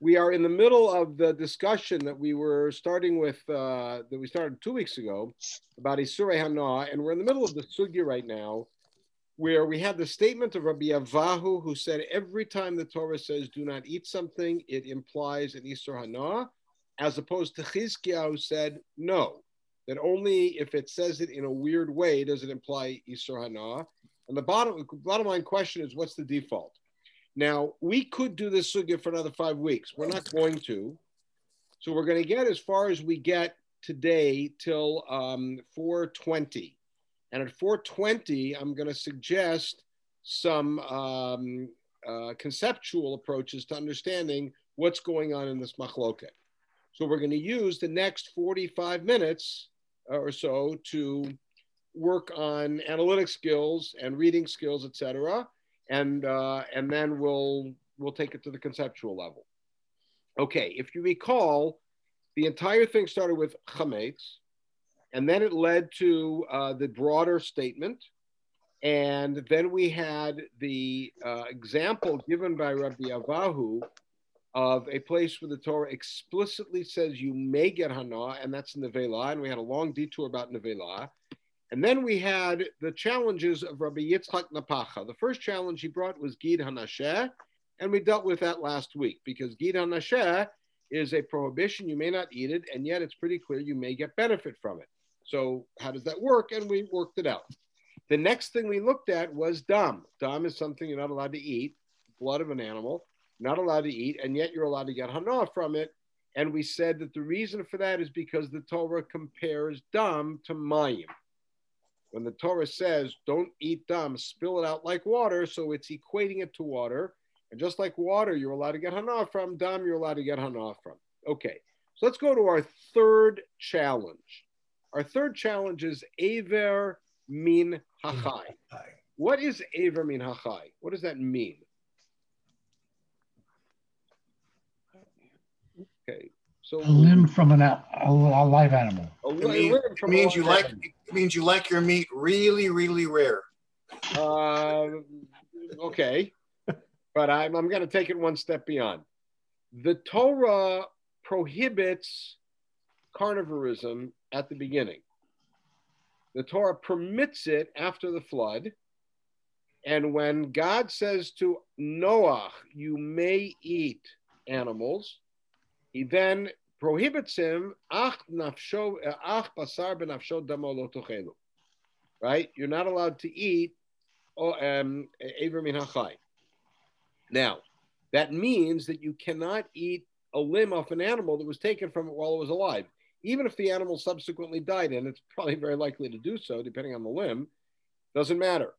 we are in the middle of the discussion that we were starting with, uh, that we started two weeks ago about Isurei Hana, and we're in the middle of the sugya right now, where we had the statement of Rabbi Avahu, who said every time the Torah says "do not eat something," it implies an Isur Hana, as opposed to Chizkiah, who said no, that only if it says it in a weird way does it imply Isur Hana. And the bottom, bottom line question is, what's the default? Now, we could do this sugya for another five weeks. We're not going to. So we're going to get as far as we get today till um, 420. And at 420, I'm going to suggest some um, uh, conceptual approaches to understanding what's going on in this machloket. So we're going to use the next 45 minutes or so to work on analytic skills and reading skills, etc. And uh, and then we'll we'll take it to the conceptual level. Okay, if you recall, the entire thing started with chametz, and then it led to uh, the broader statement. And then we had the uh, example given by Rabbi Avahu of a place where the Torah explicitly says you may get hana, and that's nevela. And we had a long detour about nevela. And then we had the challenges of Rabbi Yitzchak Napacha. The first challenge he brought was Gid Hanasheh, and we dealt with that last week because Gid Hanasheh is a prohibition. You may not eat it, and yet it's pretty clear you may get benefit from it. So how does that work? And we worked it out. The next thing we looked at was dam. Dam is something you're not allowed to eat, blood of an animal, not allowed to eat, and yet you're allowed to get hana from it. And we said that the reason for that is because the Torah compares dam to mayim. When the Torah says, don't eat dam, spill it out like water, so it's equating it to water. And just like water, you're allowed to get hana from, dam, you're allowed to get hana from. Okay, so let's go to our third challenge. Our third challenge is Aver min hachai. What is Aver min hachai? What does that mean? Okay, so a limb from an, a, a live animal. A it, mean, it means you like animal. it means you like your meat really, really rare. Uh, okay, but I'm I'm going to take it one step beyond. The Torah prohibits carnivorism at the beginning. The Torah permits it after the flood. And when God says to Noah, you may eat animals, he then prohibits him, damo Right? You're not allowed to eat um. Now, that means that you cannot eat a limb off an animal that was taken from it while it was alive even if the animal subsequently died, and it's probably very likely to do so, depending on the limb, doesn't matter.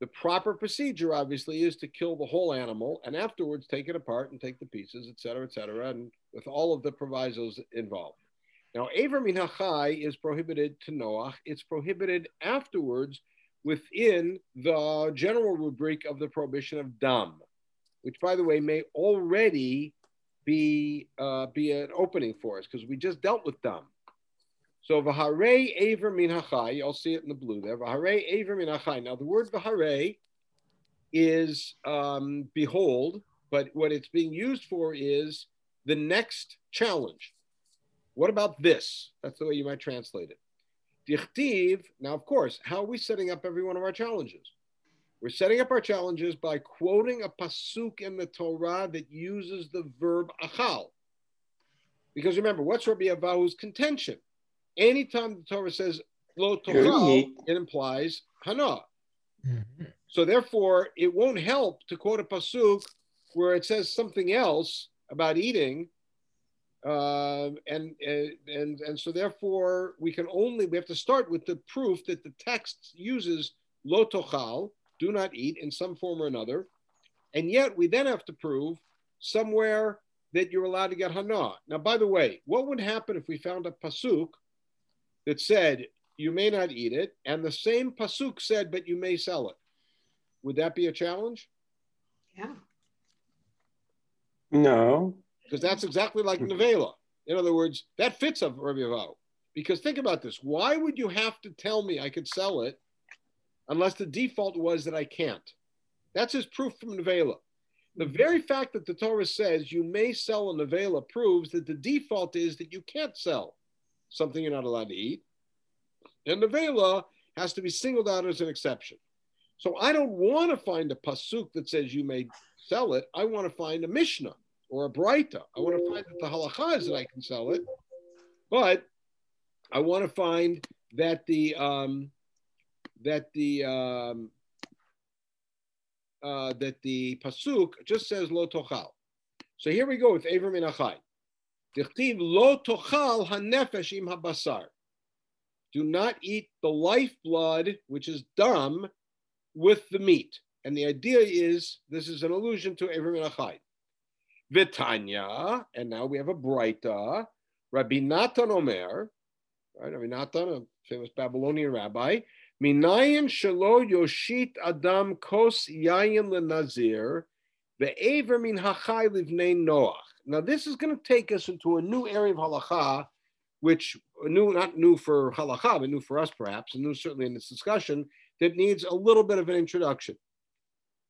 The proper procedure, obviously, is to kill the whole animal and afterwards take it apart and take the pieces, et cetera, et cetera, and with all of the provisos involved. Now, Aver min hachai is prohibited to Noach. It's prohibited afterwards within the general rubric of the prohibition of dam, which, by the way, may already be uh, be an opening for us because we just dealt with dam. So v'harei aver min hachai, you'll see it in the blue there. V'harei aver min hachai. Now the word v'harei is um, behold, but what it's being used for is the next challenge. What about this? That's the way you might translate it. Dichtiv. Now, of course, how are we setting up every one of our challenges? We're setting up our challenges by quoting a pasuk in the Torah that uses the verb achal. Because remember, what's Rabbi Avahu's contention? Anytime the Torah says lo Torah, it implies hana. Mm-hmm. So therefore, it won't help to quote a pasuk where it says something else about eating, uh, and, and and so therefore we can only we have to start with the proof that the text uses lo tochal, do not eat in some form or another. And yet we then have to prove somewhere that you're allowed to get hana. Now, by the way, what would happen if we found a pasuk that said you may not eat it, and the same pasuk said, but you may sell it? Would that be a challenge? Yeah. No. Because that's exactly like mm-hmm. nevela. In other words, that fits a Rabbi Because think about this. Why would you have to tell me I could sell it unless the default was that I can't. That's his proof from Nevela. The mm-hmm. very fact that the Torah says you may sell a nevela proves that the default is that you can't sell something you're not allowed to eat. And nevela has to be singled out as an exception. So I don't want to find a pasuk that says you may sell it. I want to find a mishnah or a brayta. I want to find that the halacha is that I can sell it, but I want to find that the um, that the um, uh, that the pasuk just says lo tochal. So here we go with Aver Minachai. Dichtiv lo tochal hanefesh im habasar. Do not eat the lifeblood, which is dumb, with the meat. And the idea is this is an allusion to Aver Minachai. Vitanya, and now we have a Braita. Rabbi Natan Omer, right? Rabbi Natan, a famous Babylonian rabbi, Minayin shelo yoshit adam kos yayin lenazir, ve'ever min hachai livnei noach. Now this is going to take us into a new area of halacha, which new not new for halacha, but new for us perhaps, and new certainly in this discussion, that needs a little bit of an introduction.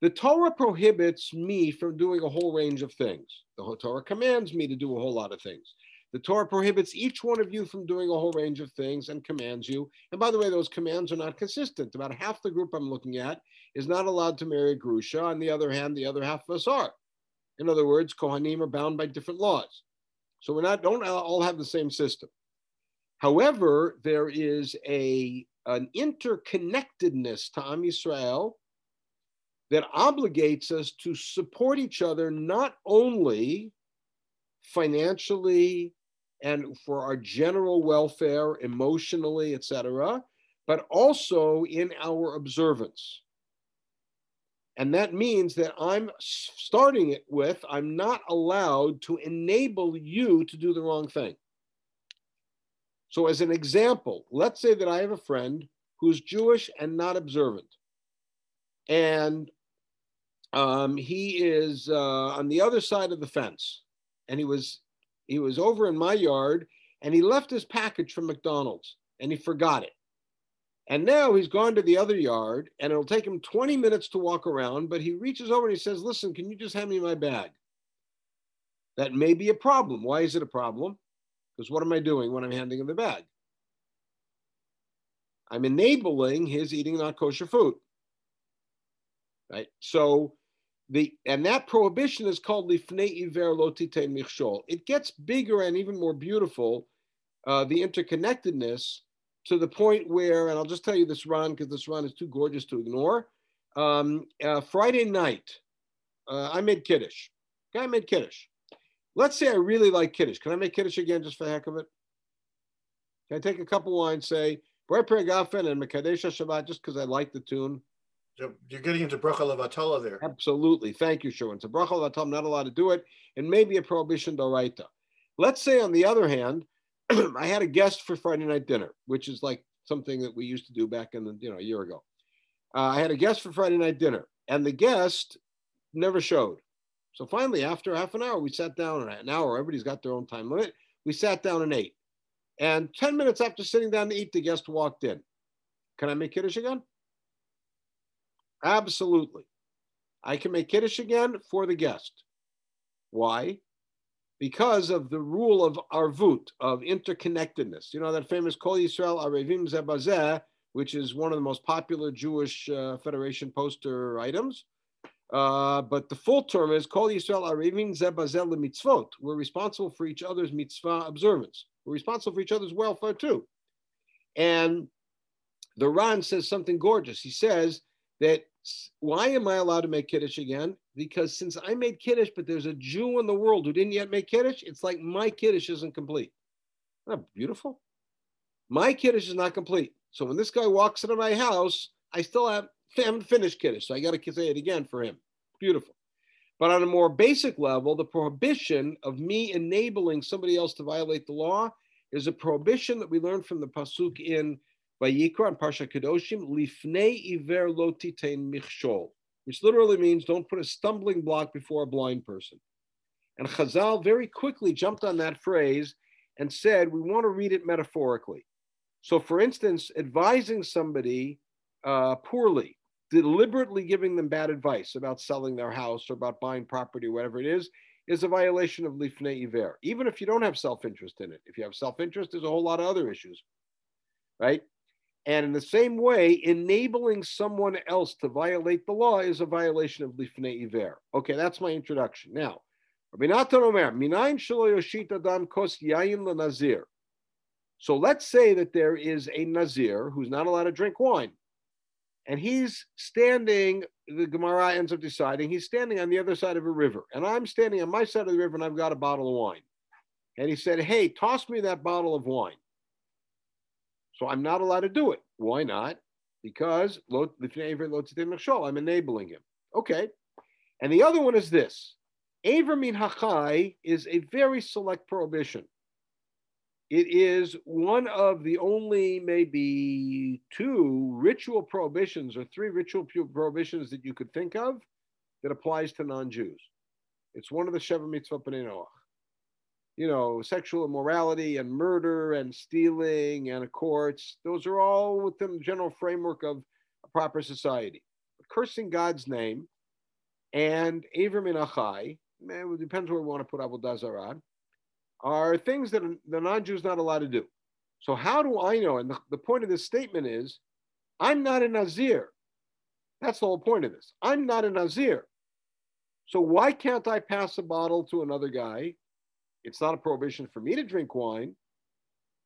The Torah prohibits me from doing a whole range of things. The Torah commands me to do a whole lot of things. The Torah prohibits each one of you from doing a whole range of things and commands you. And by the way, those commands are not consistent. About half the group I'm looking at is not allowed to marry a grusha. On the other hand, the other half of us are. In other words, Kohanim are bound by different laws. So we're not don't all have the same system. However, there is a an interconnectedness to Am Yisrael that obligates us to support each other not only financially and for our general welfare, emotionally, etc., but also in our observance. And that means that I'm starting it with I'm not allowed to enable you to do the wrong thing. So, as an example, let's say that I have a friend who's Jewish and not observant. And um, he is uh, on the other side of the fence. And he was he was over in my yard and he left his package from McDonald's and he forgot it. And now he's gone to the other yard and it'll take him 20 minutes to walk around, but he reaches over and he says, Listen, can you just hand me my bag? That may be a problem. Why is it a problem? Because what am I doing when I'm handing him the bag? I'm enabling his eating not kosher food. Right? So the and that prohibition is called lifnei iver lo michshol. It gets bigger and even more beautiful, uh, the interconnectedness to the point where, and I'll just tell you this Ran because this Ran is too gorgeous to ignore. Um, uh, Friday night, uh, I made kiddush. Okay, I made kiddush. Let's say I really like kiddush. Can I make kiddush again just for the heck of it? Can I take a couple of wines, say Bre Gafen and Mekadesh Shabbat just because I like the tune? You're getting into bracha levatala there. Absolutely. Thank you, Sharon. So bracha levatala, I'm not allowed to do it, and maybe a prohibition doraita. Let's say, on the other hand, I had a guest for Friday night dinner, which is like something that we used to do back in the, you know, a year ago. Uh, I had a guest for Friday night dinner, and the guest never showed. So finally, after half an hour, we sat down, an hour, everybody's got their own time limit. We sat down and ate. And 10 minutes after sitting down to eat, the guest walked in. Can I make Kiddush again? Absolutely. I can make Kiddush again for the guest. Why? Because of the rule of arvut, of interconnectedness. You know that famous Kol Yisrael Arevim Zebazeh, which is one of the most popular Jewish uh, Federation poster items. Uh, but the full term is Kol Yisrael Arevim Zebazeh mitzvot. We're responsible for each other's mitzvah observance. We're responsible for each other's welfare too. And the Ran says something gorgeous. He says that why am I allowed to make Kiddush again? Because since I made Kiddush, but there's a Jew in the world who didn't yet make Kiddush, it's like my Kiddush isn't complete. Isn't that beautiful? My Kiddush is not complete. So when this guy walks into my house, I still have, haven't finished Kiddush. So I got to say it again for him. Beautiful. But on a more basic level, the prohibition of me enabling somebody else to violate the law is a prohibition that we learned from the Pasuk in Vayikra and Parsha Kedoshim, Lifnei Iver Lotitein Michshol, which literally means don't put a stumbling block before a blind person. And Chazal very quickly jumped on that phrase and said, we want to read it metaphorically. So, for instance, advising somebody uh, poorly deliberately giving them bad advice about selling their house or about buying property, whatever it is, is a violation of lifnei iver. Even if you don't have self-interest in it, if you have self-interest, there's a whole lot of other issues, right? And in the same way, enabling someone else to violate the law is a violation of lifnei iver. Okay, that's my introduction. Now. So let's say that there is a nazir who's not allowed to drink wine, and he's standing. The Gemara ends up deciding he's standing on the other side of a river, and I'm standing on my side of the river, and I've got a bottle of wine. And he said, "Hey, toss me that bottle of wine." So I'm not allowed to do it. Why not? Because I'm enabling him. Okay. And the other one is this. Aver min hachai is a very select prohibition. It is one of the only maybe two ritual prohibitions or three ritual prohibitions that you could think of that applies to non-Jews. It's one of the Sheva Mitzvah B'nai Noach you know, sexual immorality and murder and stealing and courts. Those are all within the general framework of a proper society. Cursing God's name and Aver Minachai, it depends where we want to put Avodah Zarah, are things that the non-Jew is not allowed to do. So how do I know? And the, the point of this statement is, I'm not a Nazir. That's the whole point of this. I'm not a Nazir. So why can't I pass a bottle to another guy it's not a prohibition for me to drink wine.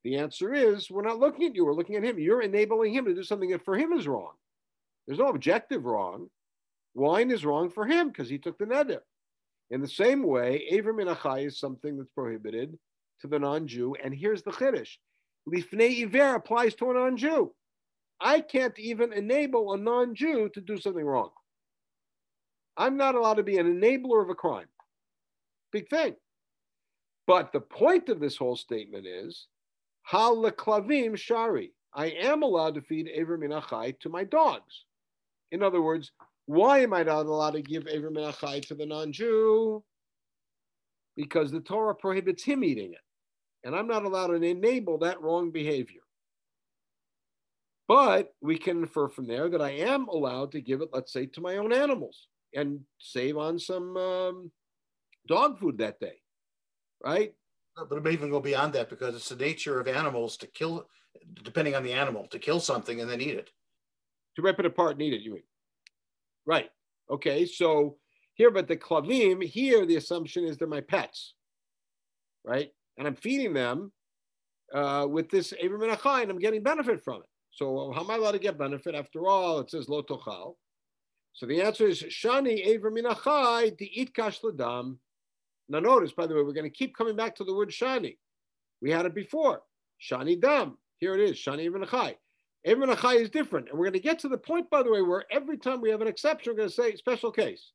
The answer is we're not looking at you, we're looking at him. You're enabling him to do something that for him is wrong. There's no objective wrong. Wine is wrong for him because he took the neder. In the same way, Aver Minachai is something that's prohibited to the non-Jew. And here's the chiddush. Lifnei Iver applies to a non-Jew. I can't even enable a non-Jew to do something wrong. I'm not allowed to be an enabler of a crime. Big thing. But the point of this whole statement is, Hal leklavim shari. I am allowed to feed Aver Minachai to my dogs. In other words, why am I not allowed to give Aver Minachai to the non-Jew? Because the Torah prohibits him eating it. And I'm not allowed to enable that wrong behavior. But we can infer from there that I am allowed to give it, let's say, to my own animals and save on some um, dog food that day right? But it may even go beyond that because it's the nature of animals to kill, depending on the animal, to kill something and then eat it. To rip it apart and eat it, you mean? Right. Okay. So here, but the klavim, here the assumption is they're my pets, right? And I'm feeding them uh, with this Abram and and I'm getting benefit from it. So how am I allowed to get benefit? After all, it says lo tochal. So the answer is shani Abram Achai to eat kash ladam now, notice, by the way, we're going to keep coming back to the word shani. We had it before. Shani dam. Here it is. Shani Ibn Achai. Ibn Achai is different. And we're going to get to the point, by the way, where every time we have an exception, we're going to say special case.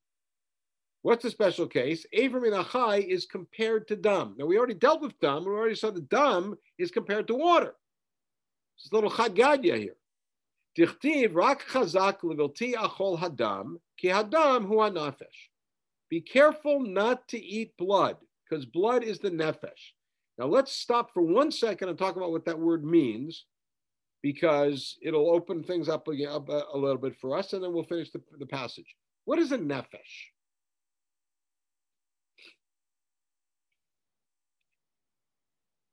What's the special case? Aver min Achai is compared to dam. Now, we already dealt with dam. We already saw the dam is compared to water. It's a little chadgadya here. Dichtiv rak chazak levilti achol hadam ki hadam hu nafesh. Be careful not to eat blood because blood is the nefesh. Now let's stop for one second and talk about what that word means because it'll open things up a, uh, a, little bit for us and then we'll finish the, the passage. What is a nefesh?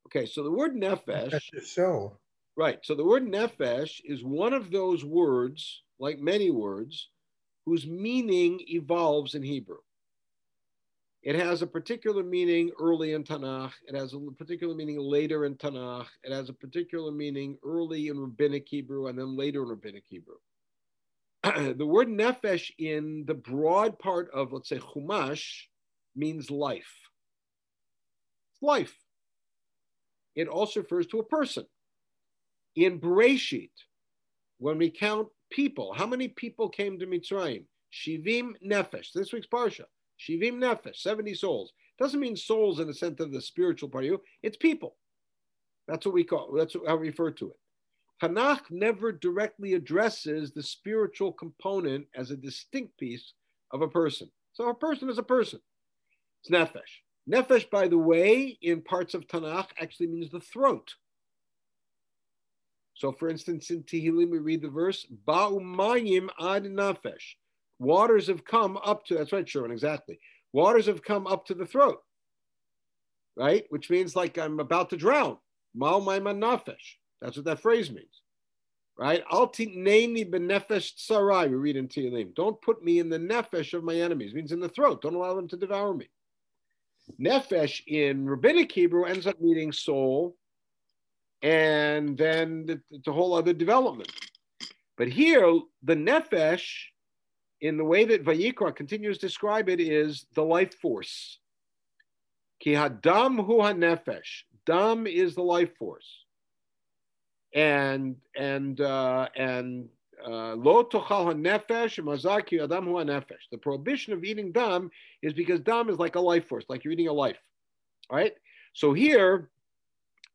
Okay, so the word nefesh. So. Right. So the word nefesh is one of those words, like many words, whose meaning evolves in Hebrew. It has a particular meaning early in Tanakh. It has a particular meaning later in Tanakh. It has a particular meaning early in Rabbinic Hebrew and then later in Rabbinic Hebrew. the word nefesh in the broad part of, let's say, Chumash means life. It's life. It also refers to a person. In Bereshit, when we count people, how many people came to Mitzrayim? Shivim nefesh. This week's parsha. Shivim nefesh, 70 souls. Doesn't mean souls in the sense of the spiritual part of you, it's people. That's what we call, that's how we refer to it. Tanakh never directly addresses the spiritual component as a distinct piece of a person. So a person is a person. It's nefesh. Nefesh, by the way, in parts of Tanakh actually means the throat. So, for instance, in Tehillim, we read the verse, Ba'u mayim ad nafesh. Waters have come up to, that's right, Sherman, exactly. Waters have come up to the throat, right? Which means like I'm about to drown. Ma'u mayim nafesh. That's what that phrase means, right? Al tineni benefesh sarai, we read in Tehillim. Don't put me in the nefesh of my enemies, means in the throat. Don't allow them to devour me. Nefesh in rabbinic Hebrew ends up meaning soul, and then it's a whole other development. But here, the nefesh, in the way that Vayikra continues to describe it, is the life force. Ki hadam hu nefesh. Dam is the life force. And and uh, and uh, lo tochal nefesh mazaki adam hu nefesh. The prohibition of eating dam is because dam is like a life force, like you're eating a life. Right. So here,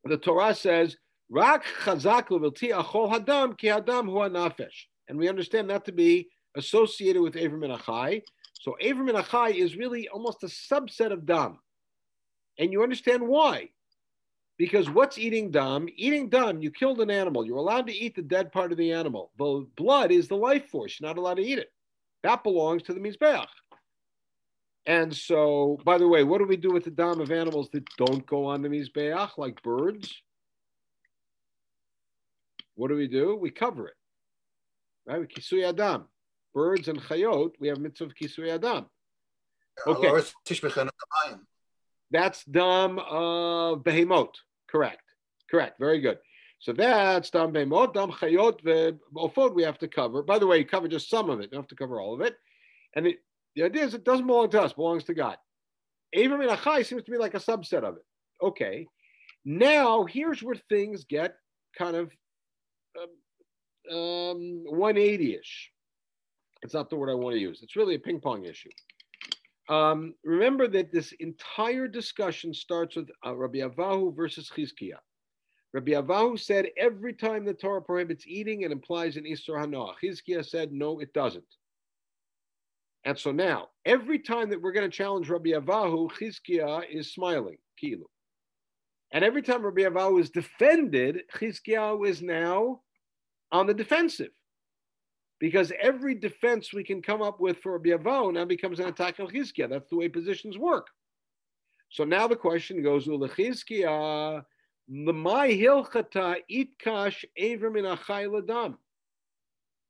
the Torah says, "Rak chazak achol hadam ki hadam hu nefesh," and we understand that to be associated with Aver min Achai. So Aver min Achai is really almost a subset of dam, and you understand why. Because what's eating dam? Eating dam, you killed an animal. You're allowed to eat the dead part of the animal. The blood is the life force. You're not allowed to eat it. That belongs to the Mizbeach. And so, by the way, what do we do with the dam of animals that don't go on the Mizbeach, like birds? What do we do? We cover it. Right? We kisui adam. Birds and chayot, we have mitzvah of kisui adam. Okay. That's dam of behemot. Correct. Correct. Very good. So that's dam behemot, dam chayot, ve'ofot we have to cover. By the way, you cover just some of it. You don't have to cover all of it. And the, the idea is it doesn't belong to us, belongs to God. Aver min Achai seems to be like a subset of it. Okay. Now, here's where things get kind of um, um, 180-ish. It's not the word I want to use. It's really a ping pong issue. Um, remember that this entire discussion starts with uh, Rabbi Avahu versus Chizkiah. Rabbi Avahu said every time the Torah prohibits eating, it implies an Isser Hanoah. Chizkiah said no, it doesn't. And so now, every time that we're going to challenge Rabbi Avahu, Chizkiah is smiling, kilu. And every time Rabbi Avahu is defended, Chizkiah is now on the defensive because every defense we can come up with for Biavo now becomes an attack on Chizkiah. That's the way positions work. So now the question goes, Ulechizkiah, my hilchata itkash Aver min achai ladam.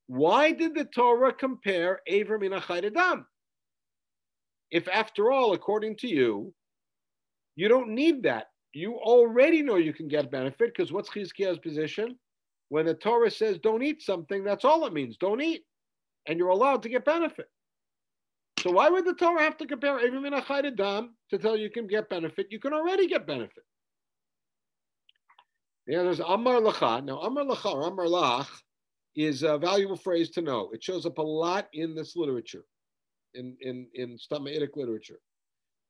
Why did the Torah compare Aver min achai ladam? If after all, according to you, you don't need that. You already know you can get benefit because what's Chizkiah's position? When the Torah says don't eat something, that's all it means. Don't eat. And you're allowed to get benefit. So why would the Torah have to compare Avim and Dam to tell you can get benefit? You can already get benefit. Yeah, there's Amar Lacha. Now, Amar Lacha or Amar Lach is a valuable phrase to know. It shows up a lot in this literature, in, in, in Stamaitic literature.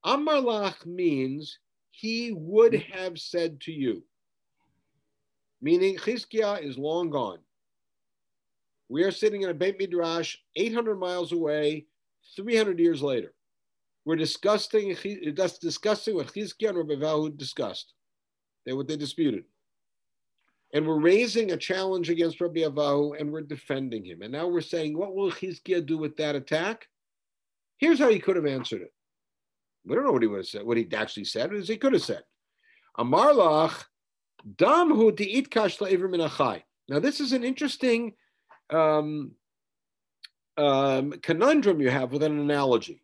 Amar Lach means he would have said to you meaning Chizkiah is long gone. We are sitting in a Beit Midrash 800 miles away, 300 years later. We're discussing, that's discussing what Chizkiah and Rabbi Avahu discussed. They what they disputed. And we're raising a challenge against Rabbi Avahu and we're defending him. And now we're saying, what will Chizkiah do with that attack? Here's how he could have answered it. We don't know what he would have said, what he actually said, is he could have said. Amarlach Damhu di'it kash minachai. Now, this is an interesting um, um, conundrum you have with an analogy.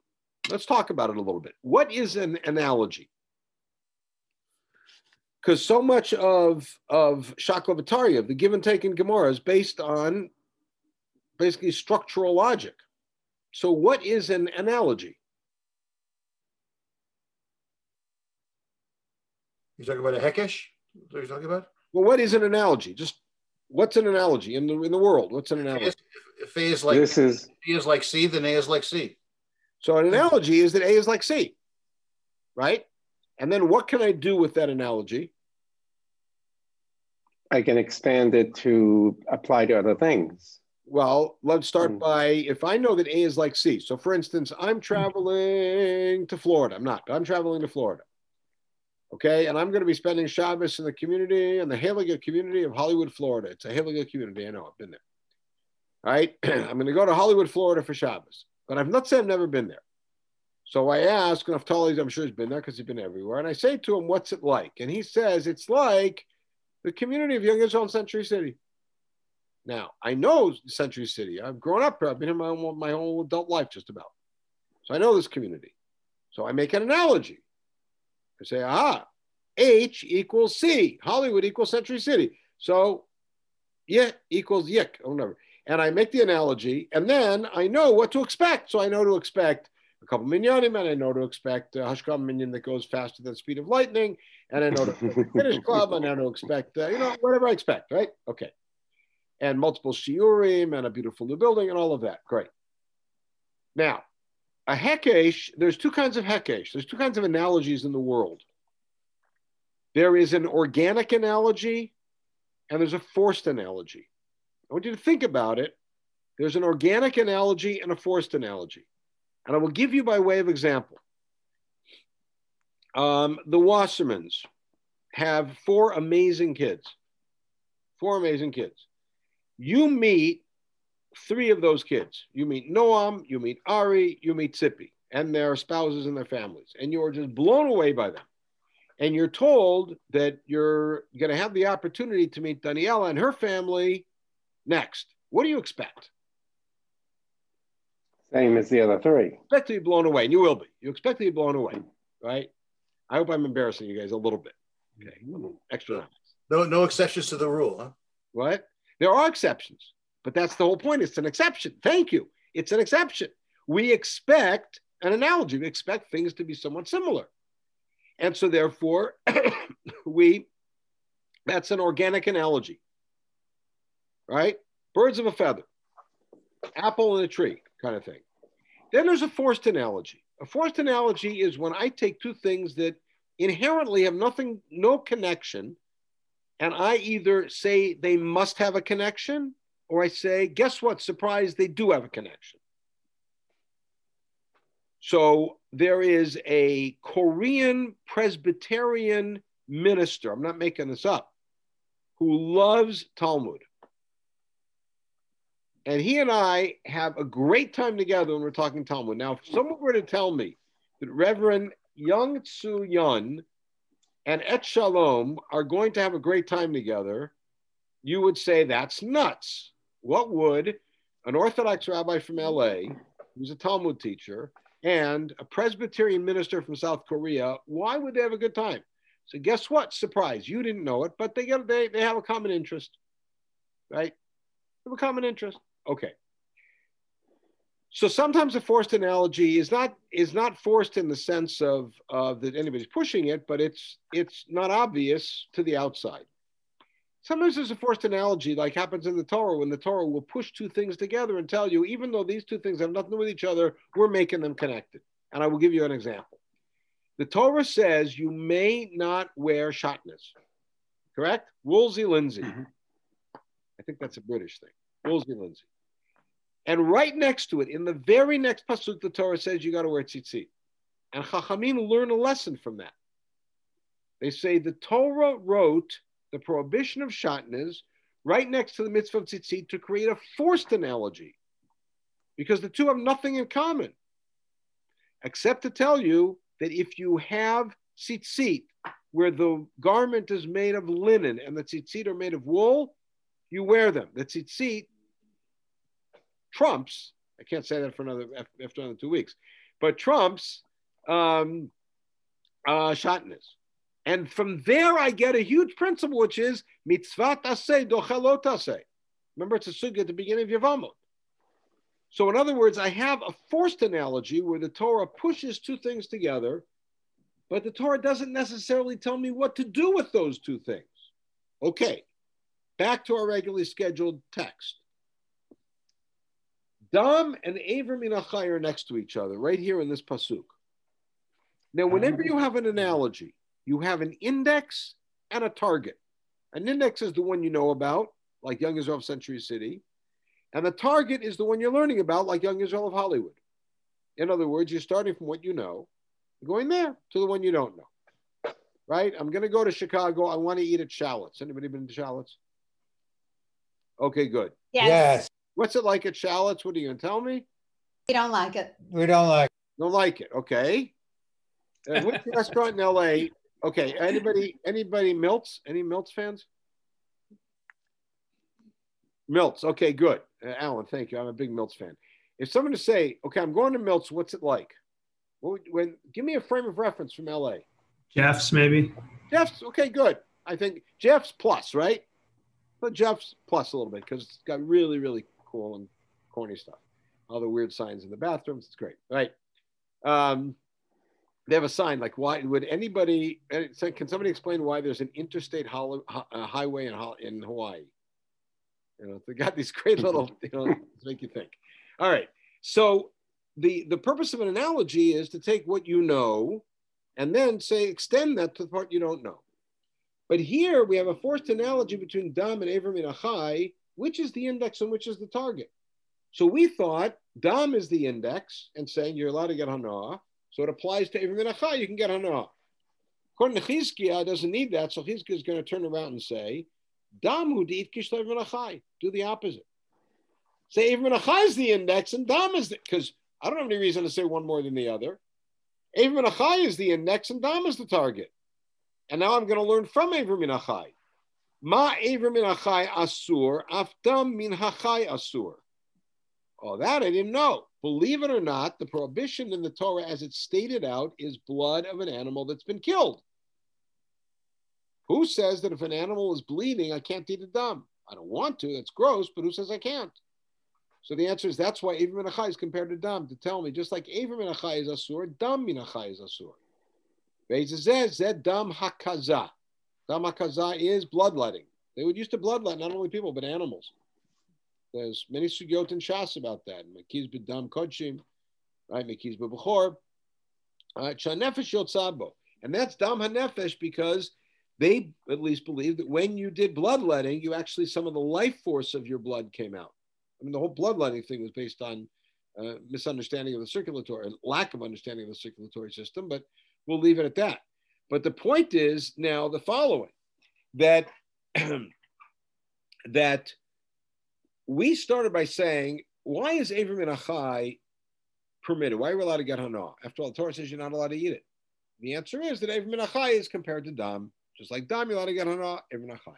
Let's talk about it a little bit. What is an analogy? Because so much of of Shaklavataria, the give and take in Gemara, is based on basically structural logic. So, what is an analogy? You're talking about a hekesh? What are you talking about? Well, what is an analogy? Just what's an analogy in the in the world? What's an analogy? If A is like this is B is like C, then A is like C. So an analogy is that A is like C, right? And then what can I do with that analogy? I can expand it to apply to other things. Well, let's start mm. by if I know that A is like C. So, for instance, I'm traveling to Florida. I'm not, but I'm traveling to Florida. Okay, and I'm going to be spending Shabbos in the community, in the Haliga community of Hollywood, Florida. It's a Haliga community. I know, I've been there. All right, I'm going to go to Hollywood, Florida for Shabbos, but I've not said I've never been there. So I ask Naftali, I'm sure he's been there because he's been everywhere. And I say to him, What's it like? And he says, It's like the community of Young Israel in Century City. Now, I know Century City. I've grown up here. I've been here my, my whole adult life, just about. So I know this community. So I make an analogy. I say, ah, H equals C. Hollywood equals Century City. So yeah equals yik or whatever. And I make the analogy, and then I know what to expect. So I know to expect a couple minyanim, and I know to expect a Hashkam minyan that goes faster than the speed of lightning, and I know to finish club, and I know to expect, uh, you know, whatever I expect, right? Okay. And multiple shiurim, and a beautiful new building, and all of that. Great. Now, a hekesh, there's two kinds of hekesh. There's two kinds of analogies in the world. There is an organic analogy, and there's a forced analogy. I want you to think about it. There's an organic analogy and a forced analogy. And I will give you by way of example. Um, the Wassermans have four amazing kids. Four amazing kids. You meet three of those kids. You meet Noam, you meet Ari, you meet Sippy, and their spouses and their families. And you are just blown away by them. And you're told that you're going to have the opportunity to meet Daniela and her family next. What do you expect? Same as the other three. expect to be blown away, and you will be. You expect to be blown away, right? I hope I'm embarrassing you guys a little bit. Okay, mm-hmm. extra. No, no exceptions to the rule, huh? What? There are exceptions, but that's the whole point. It's an exception. Thank you. It's an exception. We expect an analogy. We expect things to be somewhat similar, and so therefore, we. That's an organic analogy, right? Birds of a feather, apple in a tree kind of thing. Then there's a forced analogy. A forced analogy is when I take two things that inherently have nothing, no connection, and I either say they must have a connection, or I say, guess what? Surprise, they do have a connection. So there is a Korean Presbyterian minister, I'm not making this up, who loves Talmud. And he and I have a great time together when we're talking Talmud. Now, if someone were to tell me that Reverend Young Tzu Yun and Et Shalom are going to have a great time together, you would say that's nuts. What would an Orthodox rabbi from LA, who's a Talmud teacher, and a Presbyterian minister from South Korea, why would they have a good time? So guess what? Surprise, you didn't know it, but they get they, they have a common interest, right? They have a common interest. Okay. So sometimes a forced analogy is not is not forced in the sense of of that anybody's pushing it, but it's it's not obvious to the outside. Sometimes there's a forced analogy, like happens in the Torah, when the Torah will push two things together and tell you, even though these two things have nothing to do with each other, we're making them connected. And I will give you an example. The Torah says you may not wear shatnez, correct? Woolsey Lindsay. Mhm. I think that's a British thing. Woolsey Lindsay. And right next to it, in the very next pasuk, the Torah says you got to wear tzitzit. And Chachamim learn a lesson from that. They say the Torah wrote the prohibition of shatnez right next to the mitzvah of tzitzit to create a forced analogy, because the two have nothing in common, except to tell you that if you have tzitzit, where the garment is made of linen and the tzitzit are made of wool, you wear them. The tzitzit trumps. I can't say that for another after another two weeks, but trumps um, uh, shatnez. And from there, I get a huge principle, which is mitzvah aseh dochelot aseh. Remember, it's a sugi at the beginning of Yevamot. So, in other words, I have a forced analogy where the Torah pushes two things together, but the Torah doesn't necessarily tell me what to do with those two things. Okay, back to our regularly scheduled text. Dam and Aver Minachai are next to each other, right here in this pasuk. Now, whenever you have an analogy, you have an index and a target. An index is the one you know about, like Young Israel of Century City, and the target is the one you're learning about, like Young Israel of Hollywood. In other words, you're starting from what you know, going there to the one you don't know. right? I'm going to go to Chicago. I want to eat at Shallots. Anybody been to Shallots? Okay, good. Yes, Yes, What's it like at Shallots? What are you going to tell me? we don't like it. we don't like, it. Don't like it. Okay. Uh, which restaurant in LA? Okay. Anybody? Anybody? Milts? Any Milts fans? Milts. Okay, good. Uh, Alan, thank you. I'm a big Milts fan. If someone to say, okay, I'm going to Milts, what's it like? What would, when give me a frame of reference from LA. Jeff's maybe. Jeff's okay, good. I think Jeff's plus, right? But Jeff's plus a little bit because it's got really, really cool and corny stuff. All the weird signs in the bathrooms. It's great, right? Um, they have a sign like, "Why would anybody? uh, Can somebody explain why there's an interstate uh, highway in, in Hawaii? You know, they got these great little, you know, make you think. All right, so the the purpose of an analogy is to take what you know and then say extend that to the part you don't know. But here we have a forced analogy between Dam and Aver min Achai, which is the index and which is the target. So we thought Dam is the index and saying you're allowed to get Hana. So it applies to Avram and you can get Hana. According to Chizkiah, doesn't need that. So Chizkiah is going to turn around and say, Dam hu diit kishlev and Achai. Do the opposite. Say Avram and is the index and Dam is the, because I don't have any reason to say one more than the other. Avram and is the index and Dam is the target. And now I'm going to learn from Avram Achai. Ma Aver min Achai asur, afdam min Hachai asur. Oh, that I didn't know. Believe it or not, the prohibition in the Torah, as it's stated out, is blood of an animal that's been killed. Who says that if an animal is bleeding, I can't eat a dam? I don't want to. That's gross, but who says I can't? So the answer is that's why Aver min Achai is compared to dam to tell me just like Aver min Achai is asur, dam min Achai is asur. Zed dam hakaza. Dam hakaza is bloodletting. They would use to bloodlet not only people but animals. There's many sugyot and shas about that. Mekiz b'dam kodshim, right? Mekiz b'bechor. Chanefesh yotzabo. And that's dam hanefesh because they at least believe that when you did bloodletting, you actually, some of the life force of your blood came out. I mean, the whole bloodletting thing was based on uh, misunderstanding of the circulatory, lack of understanding of the circulatory system, but we'll leave it at that. But the point is now the following that that we started by saying, why is Aver min Achai permitted? Why are we allowed to get Hana? After all, the Torah says you're not allowed to eat it. The answer is that Aver min Achai is compared to Dam. Just like Dam, you're allowed to get Hana, Aver min Achai.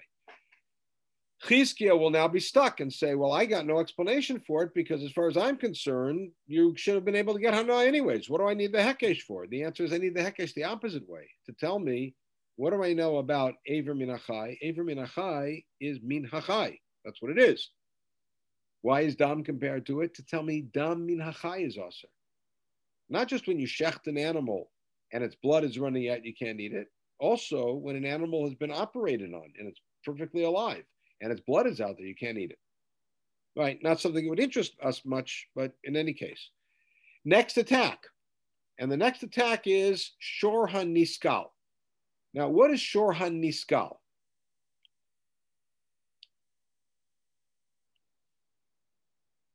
Chizkiah will now be stuck and say, well, I got no explanation for it because as far as I'm concerned, you should have been able to get Hana anyways. What do I need the Hekesh for? The answer is I need the Hekesh the opposite way to tell me what do I know about Aver min Achai? Aver min Achai is min Hachai. That's what it is. Why is Dam compared to it? To tell me Dam min Hachai is also. Not just when you shecht an animal and its blood is running out, you can't eat it. Also, when an animal has been operated on and it's perfectly alive and its blood is out there, you can't eat it. Right? Not something that would interest us much, but in any case. Next attack. And the next attack is Shorhan Niskal. Now, what is Shorhan Niskal?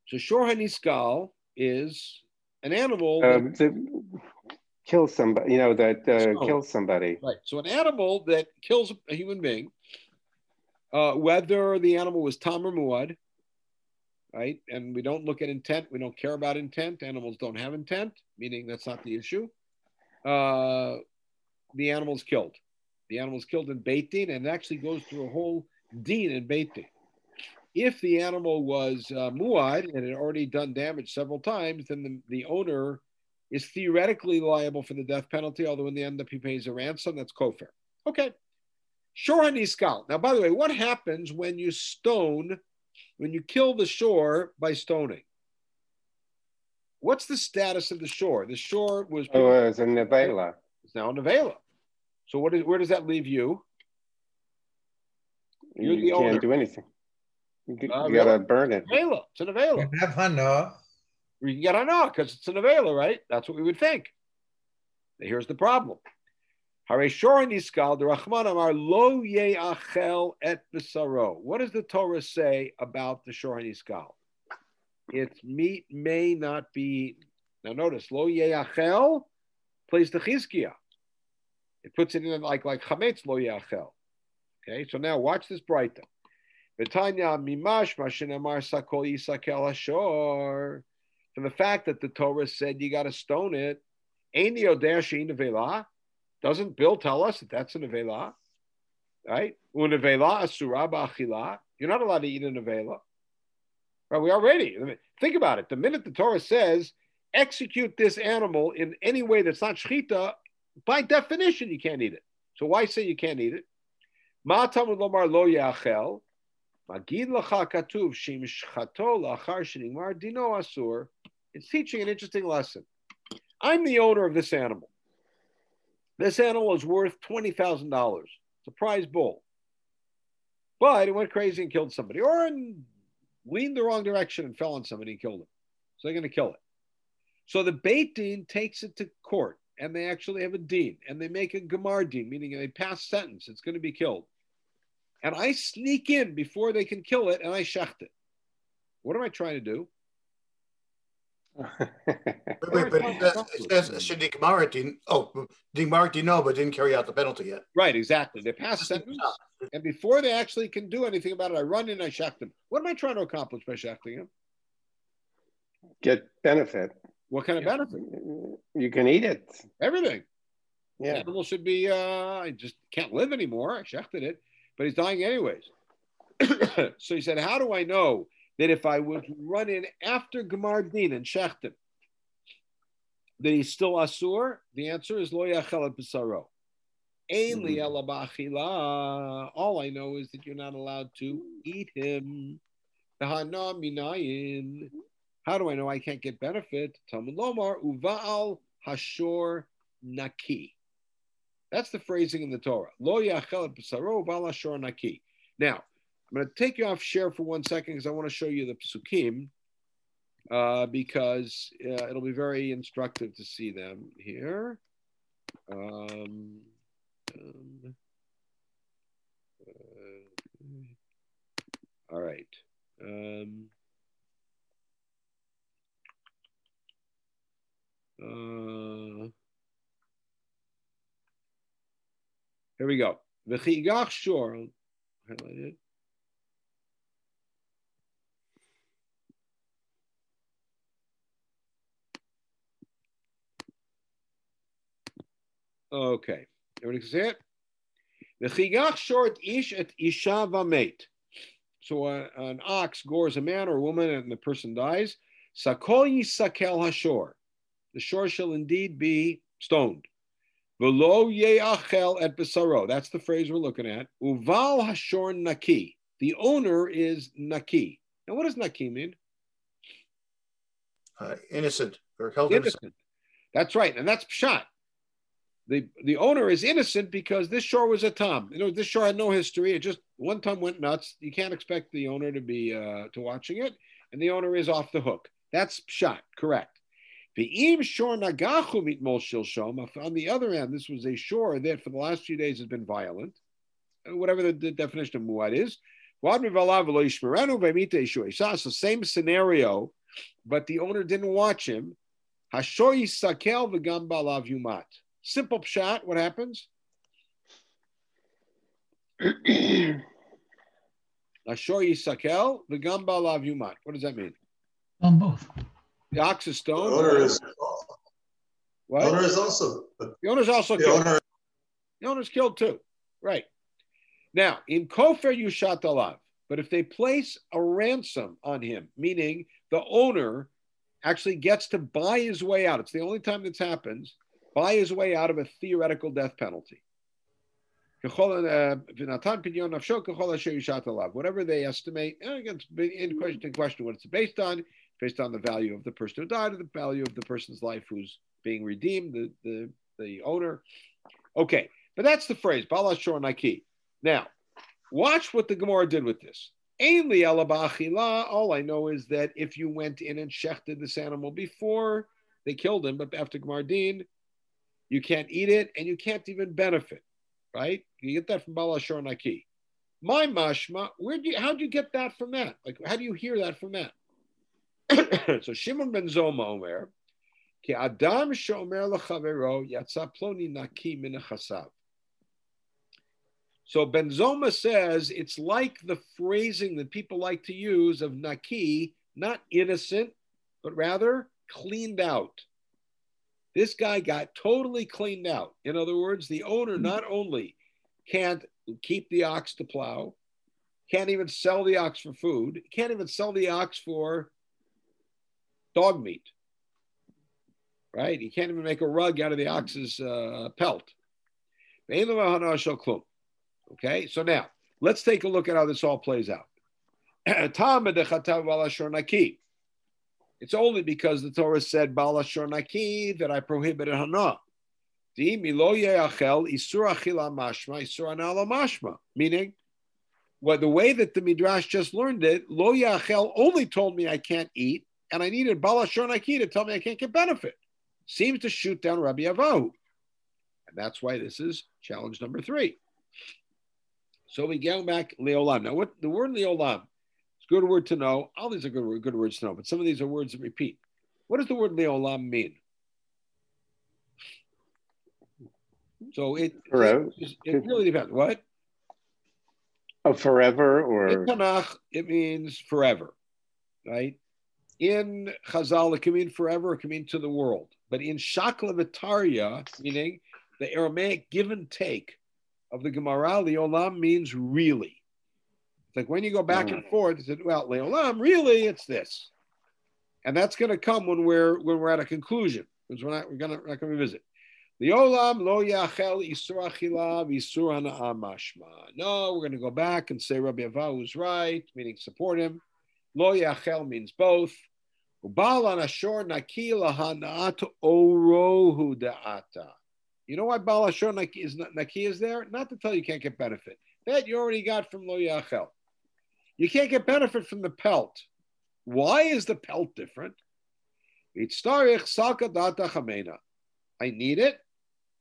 So Shorhan Niskal is an animal. that- Um, to kill somebody, you know, that uh, So- kills somebody. Right. So an animal that kills a human being, uh, whether the animal was Tam or Muad, right? And we don't look at intent. We don't care about intent. Animals don't have intent, meaning that's not the issue. Uh, the animal's killed. The animal's killed in baiting and it actually goes through a whole din in baiting. If the animal was uh, muad and had already done damage several times, then the, the owner is theoretically liable for the death penalty, although in the end, if he pays a ransom, that's kofar. Okay. Shor haniskal. Now, by the way, what happens when you stone, when you kill the shor by stoning? What's the status of the shor? The shor was Oh, uh, it's a nevela. it's now a nevela. So what is, where does that leave you? You're You can't owner. do anything. You, g- Uh, gotta really? burn it. Nevela. It's a nevela. we have Hana, We can get on because it's an nevela, right? That's what we would think. Here's the problem. Hare shor niskal the Rahman amar lo ye'achel et. What does the Torah say about the shor niskal? Its meat may not be eaten. Now notice lo ye'achel plays the chizkiah. It puts it in like like chametz lo yachel. Okay, so now watch this braita. V'tanya mimash mashinamar sakol yisakel. From the fact that the Torah said you got to stone it, ain't nevela? Doesn't Bill tell us that that's a nevela? Right? Unevela asura ba'achila. You're not allowed to eat a nevela. Right? We already think about it. The minute the Torah says execute this animal in any way that's not shchita, by definition you can't eat it. So why say you can't eat it? Ma lomar lo yachel. It's teaching an interesting lesson. I'm the owner of this animal. This animal is worth twenty thousand dollars. It's a prize bull, but it went crazy and killed somebody, or leaned the wrong direction and fell on somebody and killed him. So they're going to kill it. So the Beit Din takes it to court, and they actually have a dean, and they make a Gemar Din, meaning they pass sentence. It's going to be killed and I sneak in before they can kill it and I shecht it. What am I trying to do? wait, wait, but it says, it says Gemar Din, oh, Dimar didn't know, but didn't carry out the penalty yet. Right, exactly. They pass sentence, and before they actually can do anything about it, I run in, I shecht them. What am I trying to accomplish by shechting him? Get benefit. What kind of benefit? You can eat it. Everything. Yeah. The animal should be, uh, I just can't live anymore. I shechted it but he's dying anyways. so he said, How do I know that if I would run in after Gemar Din and Shechtim, that he's still Asur? The answer is Lo Yachel B'saro. Mm-hmm. All I know is that you're not allowed to eat him. How do I know I can't get benefit? Talmud Lomar, Uval Hashor Naki. That's the phrasing in the Torah. Lo yachel b'saro naki. Now, I'm going to take you off share for one second because I want to show you the psukim uh, because uh, it'll be very instructive to see them here. Um, um, uh, all right. Um, uh, Here we go. V'chigach shor. Highlighted. Okay. Everybody see it? The chigach short ish et isha vamet. So uh, an ox gores a man or a woman and the person dies. Sakol yisakel hashor. The shore shall indeed be stoned. Velo ye'achel et besaro. That's the phrase we're looking at. Uval hashorn naki. The owner is naki. Now, what does naki mean? Uh, innocent or held innocent. innocent. That's right, and that's pshat. The the owner is innocent because this shore was a Tam. You know, this shore had no history. It just one time went nuts. You can't expect the owner to be uh, to watching it, and the owner is off the hook. That's pshat, correct. On the other hand, this was a shore that for the last few days has been violent. Whatever the, the definition of muad is. It's the same scenario, but the owner didn't watch him. Hashoy sakel v'gam balav yumat. Simple pshat. What happens? Hashoy sakel v'gam balav yumat. What does that mean? On both. The ox is stoned. The owner is. What? The owner is also. The owner's also The killed. owner. The owner's killed too. Right. Now, in Kofer Yushat Alav, but if they place a ransom on him, meaning the owner actually gets to buy his way out, it's the only time this happens, buy his way out of a theoretical death penalty. uh, Whatever they estimate, again, it's in question, in question what it's based on based on the value of the person who died or the value of the person's life who's being redeemed, the, the, the owner. Okay, but that's the phrase, Balashor Naki. Now, watch what the Gemara did with this. All I know is that if you went in and shechted this animal before they killed him, but after Gmardin, you can't eat it and you can't even benefit, right? You get that from Balashor Naki. My mashma, where do you, how do you get that from that? Like, how do you hear that from that? so Shimon ben Zoma Omer, Ki Adam Shomer Lechavero Yatsa Ploni Naki Min So Benzoma says it's like the phrasing that people like to use of naki, not innocent, but rather cleaned out. This guy got totally cleaned out. In other words, the owner not only can't keep the ox to plow, can't even sell the ox for food, can't even sell the ox for dog meat. Right? You can't even make a rug out of the ox's uh, pelt. Okay, so now let's take a look at how this all plays out. It's only because the Torah said Balashor that I prohibited Hana. Meaning, well, the way that the Midrash just learned it, Lo Yachel only told me I can't eat, and I needed Balashor to tell me I can't get benefit. Seems to shoot down Rabbi Avahu. And that's why this is challenge number three. So we go back Leolam. Now, what the word Leolam? It's a good word to know. All these are good, good words to know, but some of these are words that repeat. What does the word Leolam mean? So it, Forever. it, it really depends. What? Oh, forever or In Tanakh, it means forever, right? In Chazal, it can mean forever, it can mean to the world. But in Shakla Vitaria, meaning the Aramaic give and take of the Gemara, Leolam means really. It's like when you go back and mm. forth, it said, well, Leolam, really, it's this. And that's going to come when we're when we're at a conclusion, because we're not we're gonna we're not going to revisit. Leolam lo yachel isur achila v'isur hana'ah mashma. No, we're going to go back and say Rabbi Ava was right, meaning support him. Lo yachel means both. Ubal anashor naki lahana'at orohu da'ata. You know why Baal Ashur Naki is, Naki is there? Not to tell you can't get benefit. That you already got from Lo Yachel. You can't get benefit from the pelt. Why is the pelt different? I need it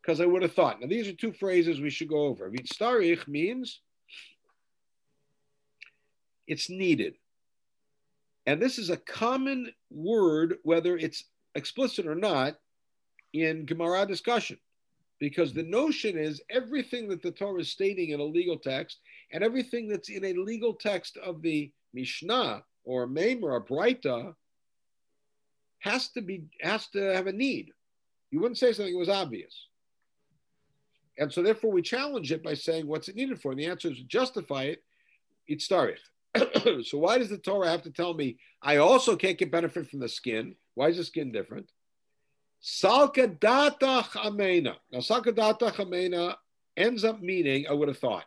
because I would have thought. Now, these are two phrases we should go over. Vitztarich means it's needed. And this is a common word, whether it's explicit or not, in Gemara discussion because the notion is everything that the Torah is stating in a legal text and everything that's in a legal text of the Mishnah or Maimer or Braita has to be has to have a need. You wouldn't say something that was obvious. And so therefore we challenge it by saying what's it needed for? And the answer is justify it, it's starich. so why does the Torah have to tell me I also can't get benefit from the skin? Why is the skin different? Salkadata chamena. Now, salkadata chamena ends up meaning, I would have thought.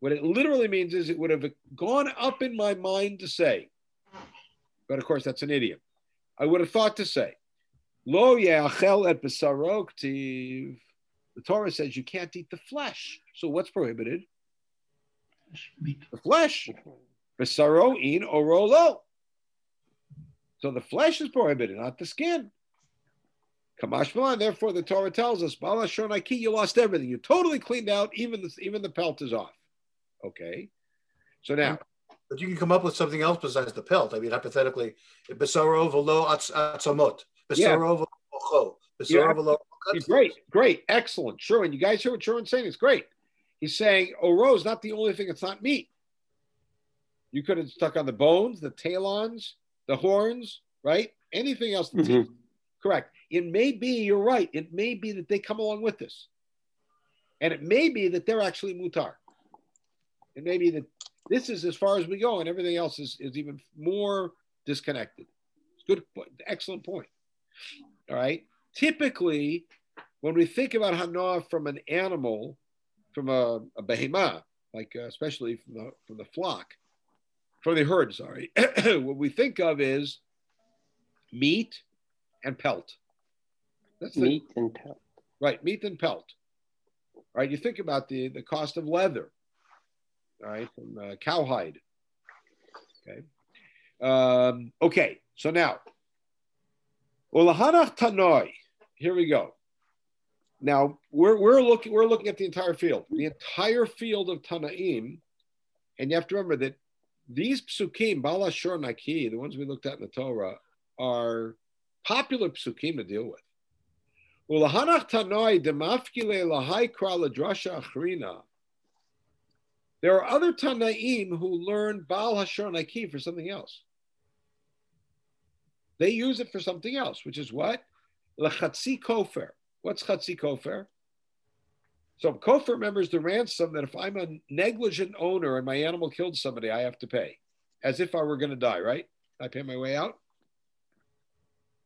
What it literally means is it would have gone up in my mind to say, but of course that's an idiom. I would have thought to say, Lo ye'achel et besaroktiv. The Torah says you can't eat the flesh. So what's prohibited? Meat. The flesh. Besaro in orolo. So the flesh is prohibited, not the skin. Kamashmalan, therefore the Torah tells us, Balashor Naki, you lost everything. You totally cleaned out, even the even the pelt is off. Okay. So now But you can come up with something else besides the pelt. I mean, hypothetically, Besaro velo atzamot. Besaro velo. Besaro velo. great, great, excellent. Sure. And you guys hear what Sherwin's saying? It's great. He's saying Oro is not the only thing that's not meat. You could have stuck on the bones, the talons, the horns, right? Anything else. The Mhm. teeth. Correct. It may be, you're right. It may be that they come along with this. And it may be that they're actually mutar. It may be that this is as far as we go and everything else is, is even more disconnected. It's good, point. excellent point. All right. Typically, when we think about hana from an animal, from a, a behemah, like uh, especially from the from the flock, from the herd, sorry, what we think of is meat and pelt. That's the, meat and pelt. Right, meat and pelt. All right, you think about the, the cost of leather, all right, from uh, cowhide. Okay. Um, okay, so now, Ulahanach Tanoi. Here we go. Now we're, we're looking we're looking at the entire field, the entire field of Tanaim, and you have to remember that these psukim, Bala Shor Naki, the ones we looked at in the Torah, are popular psukim to deal with. There are other Tanaim who learn Baal Hashor Naki for something else. They use it for something else, which is what? Lechatzi kofer. What's chatzi kofer? So kofer remembers the ransom that if I'm a negligent owner and my animal killed somebody, I have to pay, as if I were going to die. Right? I pay my way out.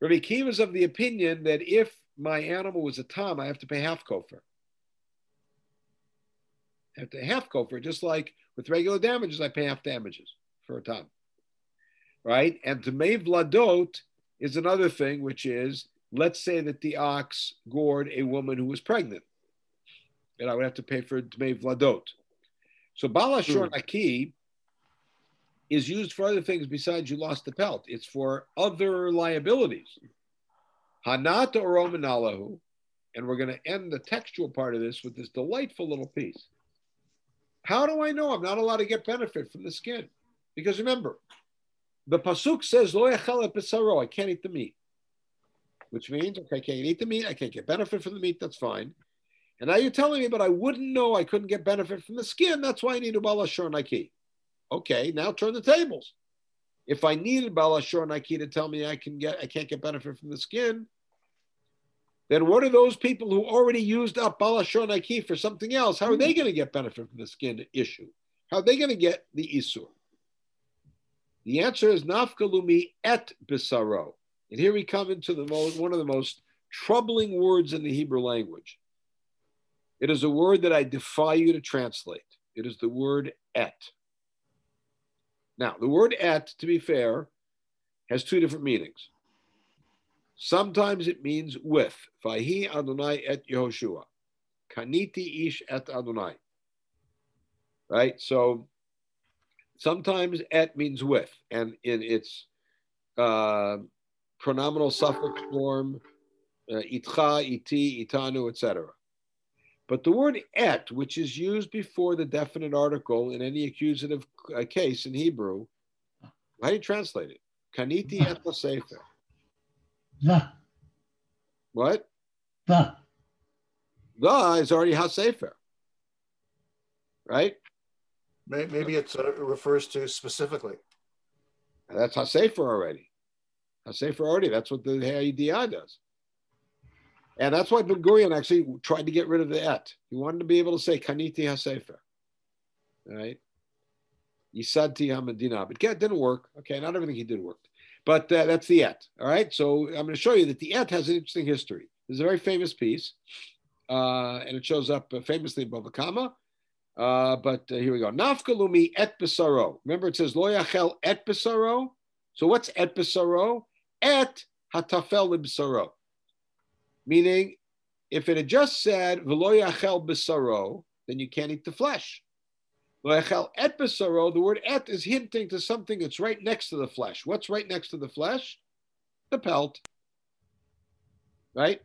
Rabbi Akiva is of the opinion that if my animal was a Tam, I have to pay half kofer. I have to half kofer, just like with regular damages, I pay half damages for a Tam. Right? And to may vladot is another thing, which is let's say that the ox gored a woman who was pregnant, and I would have to pay for may vladot. So balashor Hmm. naki is used for other things besides you lost the pelt. It's for other liabilities. Hanata orominalahu, and we're going to end the textual part of this with this delightful little piece. How do I know I'm not allowed to get benefit from the skin? Because remember, the pasuk says lo I can't eat the meat, which means okay, I can't eat the meat, I can't get benefit from the meat. That's fine. And now you're telling me, but I wouldn't know I couldn't get benefit from the skin. That's why I need a balashor naki. Okay, now turn the tables. If I needed balashor naki to tell me I can get, I can't get benefit from the skin, then what are those people who already used up balashor naki for something else? How are they going to get benefit from the skin issue? How are they going to get the isur? The answer is nafkalumi et bisaro. And here we come into the most, one of the most troubling words in the Hebrew language. It is a word that I defy you to translate. It is the word et. Now, the word et, to be fair, has two different meanings. Sometimes it means with. Vahi Adonai et Yehoshua. Kaniti ish et Adonai. Right? So sometimes et means with, and in its uh, pronominal suffix form, uh, itcha, iti, itanu, etc. But the word et, which is used before the definite article in any accusative uh, case in Hebrew, how do you translate it? Kaniti et sefer. The, What? the, The is already hasefer. Right? Maybe it's, uh, it refers to specifically. And that's hasefer already. Hasefer already. That's what the Hayidiyah does. And that's why Ben Gurion actually tried to get rid of the et. He wanted to be able to say kaniti hasefer. Right? Yisadti hamadina. But it didn't work. Okay, not everything he did worked. But uh, that's the et. All right. So I'm going to show you that the et has an interesting history. There's a very famous piece, uh, and it shows up uh, famously in Bava Kama. Uh, but uh, here we go. Nafkalumi et besaro. Remember, it says lo yachel et besaro. So what's et besaro? Et hatafel libsaro. Meaning, if it had just said v'lo yachel besaro, then you can't eat the flesh. Et besaro. The word et is hinting to something that's right next to the flesh. What's right next to the flesh? The pelt. Right.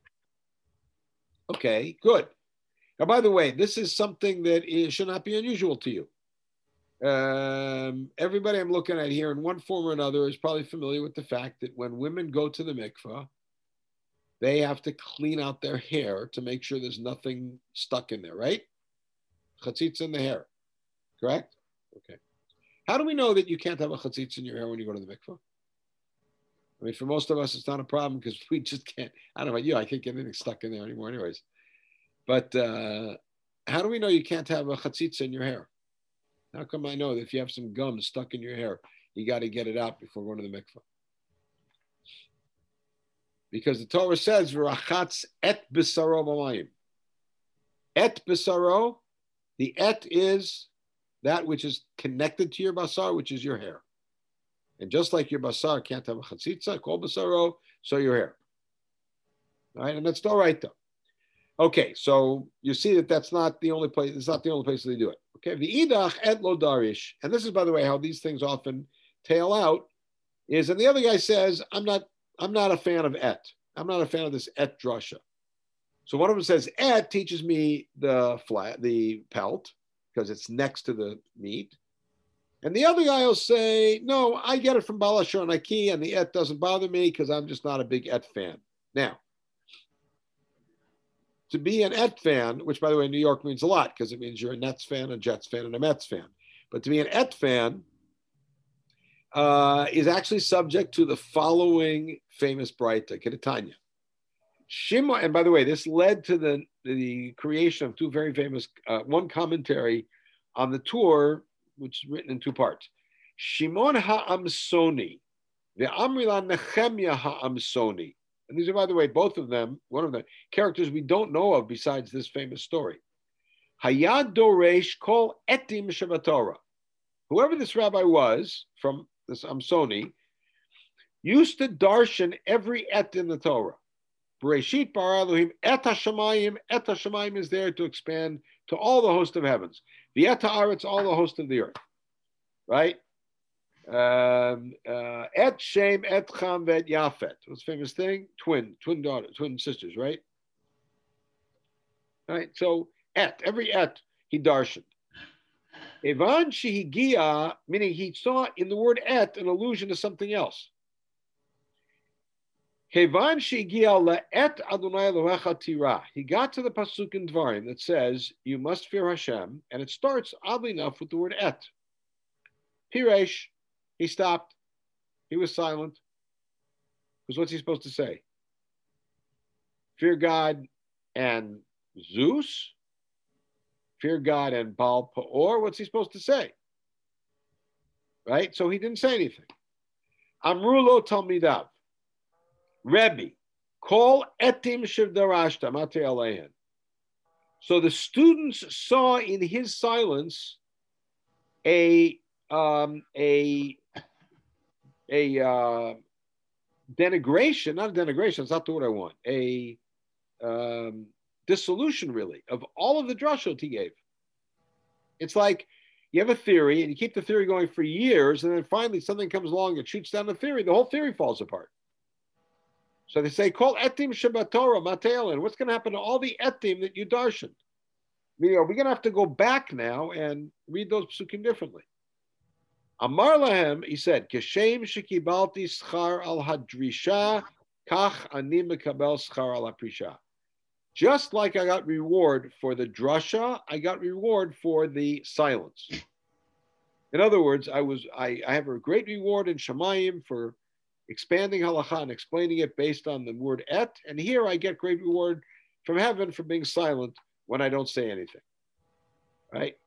Okay. Good. Now, by the way, this is something that is, should not be unusual to you. Um, everybody I'm looking at here, in one form or another, is probably familiar with the fact that when women go to the mikvah, they have to clean out their hair to make sure there's nothing stuck in there, right? Chatzitz in the hair, correct? Okay. How do we know that you can't have a chatzitz in your hair when you go to the mikvah? I mean, for most of us, it's not a problem because we just can't. I don't know about you. I can't get anything stuck in there anymore, anyways. But uh, how do we know you can't have a chatzitza in your hair? How come I know that if you have some gum stuck in your hair, you got to get it out before going to the mikvah? Because the Torah says, "V'rachatz et b'saro b'mayim." Et b'saro, the et is that which is connected to your basar, which is your hair. And just like your basar can't have a chatzitza, kol basaro, so your hair. All right, and that's all right though. Okay, so you see that that's not the only place. It's not the only place they do it. Okay, the idach et lo darish, and this is by the way how these things often tail out. Is and the other guy says, I'm not, I'm not a fan of et. I'm not a fan of this et drasha. So one of them says et teaches me the flat, the pelt, because it's next to the meat. And the other guy will say, no, I get it from Balashor Naki, and the et doesn't bother me because I'm just not a big et fan. Now, to be an Et fan, which by the way, New York means a lot because it means you're a Nets fan, a Jets fan, and a Mets fan. But to be an Et fan uh, is actually subject to the following famous Braita, Kedatanya. Shimon, and by the way, this led to the, the creation of two very famous, uh, one commentary on the tour, which is written in two parts. Shimon Ha'amsoni, the Amrila Nehemia Ha'amsoni. And these are, by the way, both of them, one of the characters we don't know of besides this famous story. Hayad Doresh Kol Etim Shabbatorah. Whoever this rabbi was from this Amsoni used to darshan every et in the Torah. Bereshit bar Elohim et hashamayim et hashamayim is there to expand to all the host of heavens. The et all the host of the earth, right? Um, uh, et Shem et Cham vet Yafet. What's the famous thing? Twin, twin daughters, twin sisters, right? Right. So et every et he darshaned. Evan shehigia, meaning he saw in the word et an allusion to something else. Le'et Adonai. He got to the pasuk in Dvarim that says, "You must fear Hashem," and it starts oddly enough with the word et. Piresh, he stopped. He was silent. Because what's he supposed to say? Fear God and Zeus? Fear God and Baal Peor, what's he supposed to say? Right? So he didn't say anything. Amrulo Talmidav, Rebbe, call etim shivdarashta mate alehin. So the students saw in his silence a um, a a uh, denigration, not a denigration. That's not the word I want. A um, dissolution, really, of all of the drushot he gave. It's like you have a theory and you keep the theory going for years, and then finally something comes along and shoots down the theory. The whole theory falls apart. So they say, call etim Shabbatorah mateilin. What's going to happen to all the etim that you darshaned? Meaning, are we going to have to go back now and read those psukim differently? Amar lahem, he said, Keshem shekibalti schar al hadrisha, kach ani mekabel schar al aprisha. Just like I got reward for the drasha, I got reward for the silence. In other words, I was I, I have a great reward in Shemayim for expanding halacha and explaining it based on the word et, and here I get great reward from heaven for being silent when I don't say anything. Right?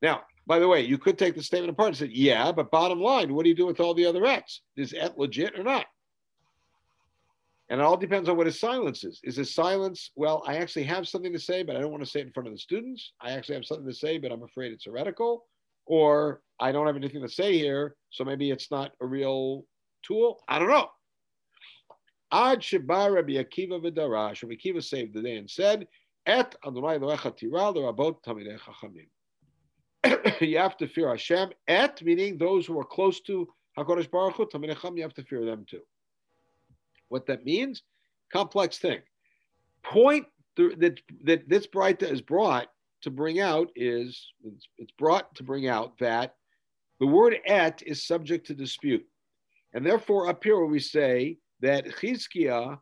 Now, by the way, you could take the statement apart and say, yeah, but bottom line, what do you do with all the other ets? Is et legit or not? And it all depends on what his silence is. Is his silence, well, I actually have something to say, but I don't want to say it in front of the students. I actually have something to say, but I'm afraid it's heretical. Or I don't have anything to say here, so maybe it's not a real tool. I don't know. Ad Sheba Rabbi Akiva v'darash. Rabbi Akiva saved the day and said, Et Adonai loecha tira l'rabot tamidei chachamim. You have to fear Hashem. Et, meaning those who are close to HaKadosh Baruch Hu, tamidei you have to fear them too. What that means, complex thing. Point th- that, that this Braita is brought to bring out is it's, brought to bring out that the word et is subject to dispute. And therefore, up here we say that Chizkiah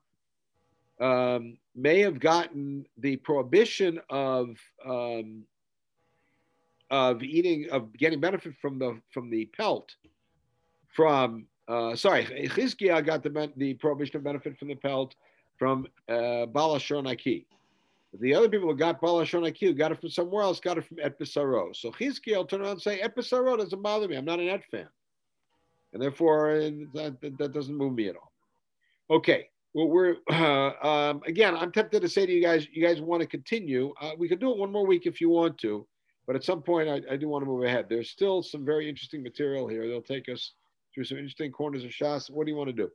um, may have gotten the prohibition of um, of eating of getting benefit from the from the pelt from uh, sorry, Chizkiah got the, the prohibition benefit from the pelt from uh, Balashor Naki. The other people who got Balashor Naki, got it from somewhere else, got it from Et Bisaro. So Chizkiah will turn around and say, Et Bisaro doesn't bother me. I'm not an Et fan. And therefore, uh, that, that doesn't move me at all. Okay. Well, we're uh, um, again. I'm tempted to say to you guys, you guys want to continue. Uh, we could do it one more week if you want to, but at some point, I, I do want to move ahead. There's still some very interesting material here. They'll take us through some interesting corners of Shas. What do you want to do?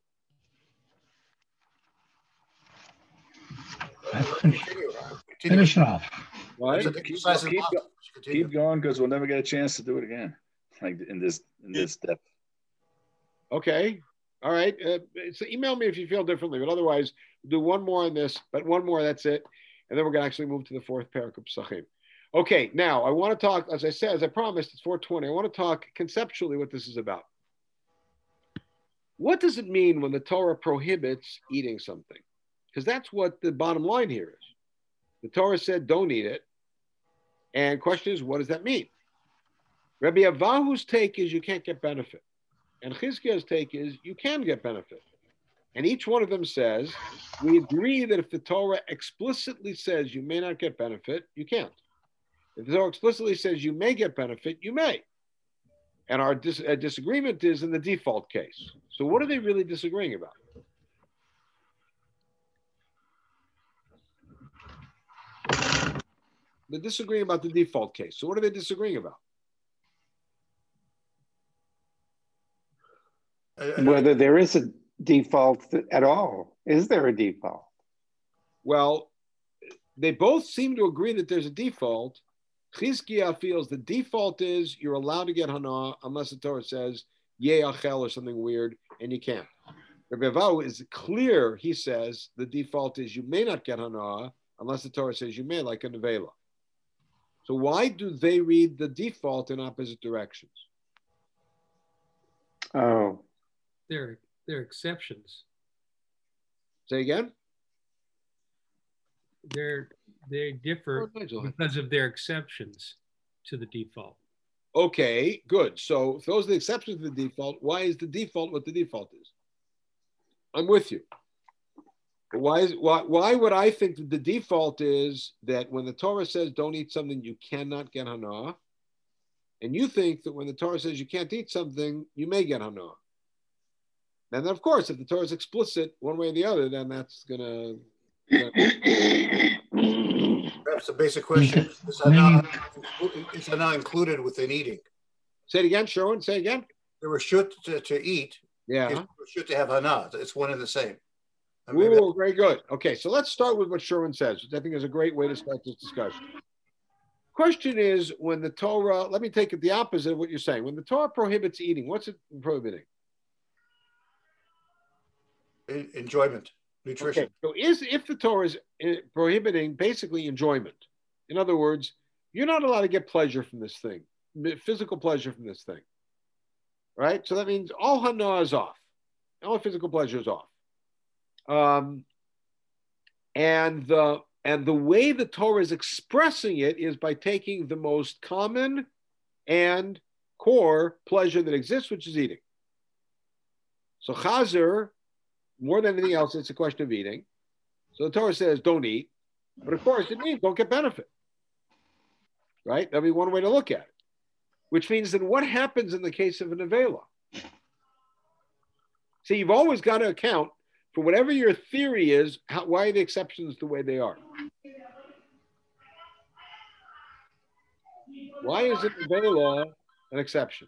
Finish it off. What? Keep, keep, keep going because we'll never get a chance to do it again, like in this in this depth. Okay. All right. Uh, so email me if you feel differently, but otherwise, we'll do one more on this, but one more, that's it. And then we're going to actually move to the fourth parak of Psachim. Okay, now I want to talk, as I said, as I promised, it's 420. I want to talk conceptually what this is about. What does it mean when the Torah prohibits eating something? Because that's what the bottom line here is. The Torah said, don't eat it. And question is, what does that mean? Rabbi Avahu's take is you can't get benefit. And Chizkiah's take is you can get benefit. And each one of them says, we agree that if the Torah explicitly says you may not get benefit, you can't. If the Torah explicitly says you may get benefit, you may. And our dis- uh, disagreement is in the default case. So, what are they really disagreeing about? They're disagreeing about the default case. So, what are they disagreeing about? Whether there is a default at all. Is there a default? Well, they both seem to agree that there's a default. Chizkiah feels the default is you're allowed to get hana unless the Torah says yeh achel or something weird, and you can't. Rabbi Avahu is clear. He says the default is you may not get hana unless the Torah says you may, like a nevela. So why do they read the default in opposite directions? Oh, They're, they're exceptions. Say again. They're, they differ Oh, because of their exceptions to the default. Okay, good. So if those are the exceptions to the default, why is the default what the default is? I'm with you. Why is why why would I think that the default is that when the Torah says don't eat something you cannot get hana, and you think that when the Torah says you can't eat something you may get hana. And then of course, if the Torah is explicit one way or the other, then that's gonna. Perhaps the basic question is, is hana, is hana included within eating? Say it again, Sherwin. Say it again. There were shoot to, to eat, Yeah. is shoot to have hana. It's one and the same. I mean, Ooh, very good. Okay, so let's start with what Sherwin says, which I think is a great way to start this discussion. Question is when the Torah, let me take it the opposite of what you're saying. When the Torah prohibits eating, what's it prohibiting? enjoyment, nutrition. Okay, so is if the Torah is eh, prohibiting basically enjoyment, in other words, you're not allowed to get pleasure from this thing, physical pleasure from this thing, right? So that means all hana is off, all physical pleasure is off, um, and the and the way the Torah is expressing it is by taking the most common and core pleasure that exists, which is eating. So chazer more than anything else, it's a question of eating. So the Torah says don't eat, but of course it means don't get benefit. Right? That'd be one way to look at it. Which means then what happens in the case of an nevela? See, you've always got to account for whatever your theory is, how, why are the exceptions the way they are? Why is it nevela an exception?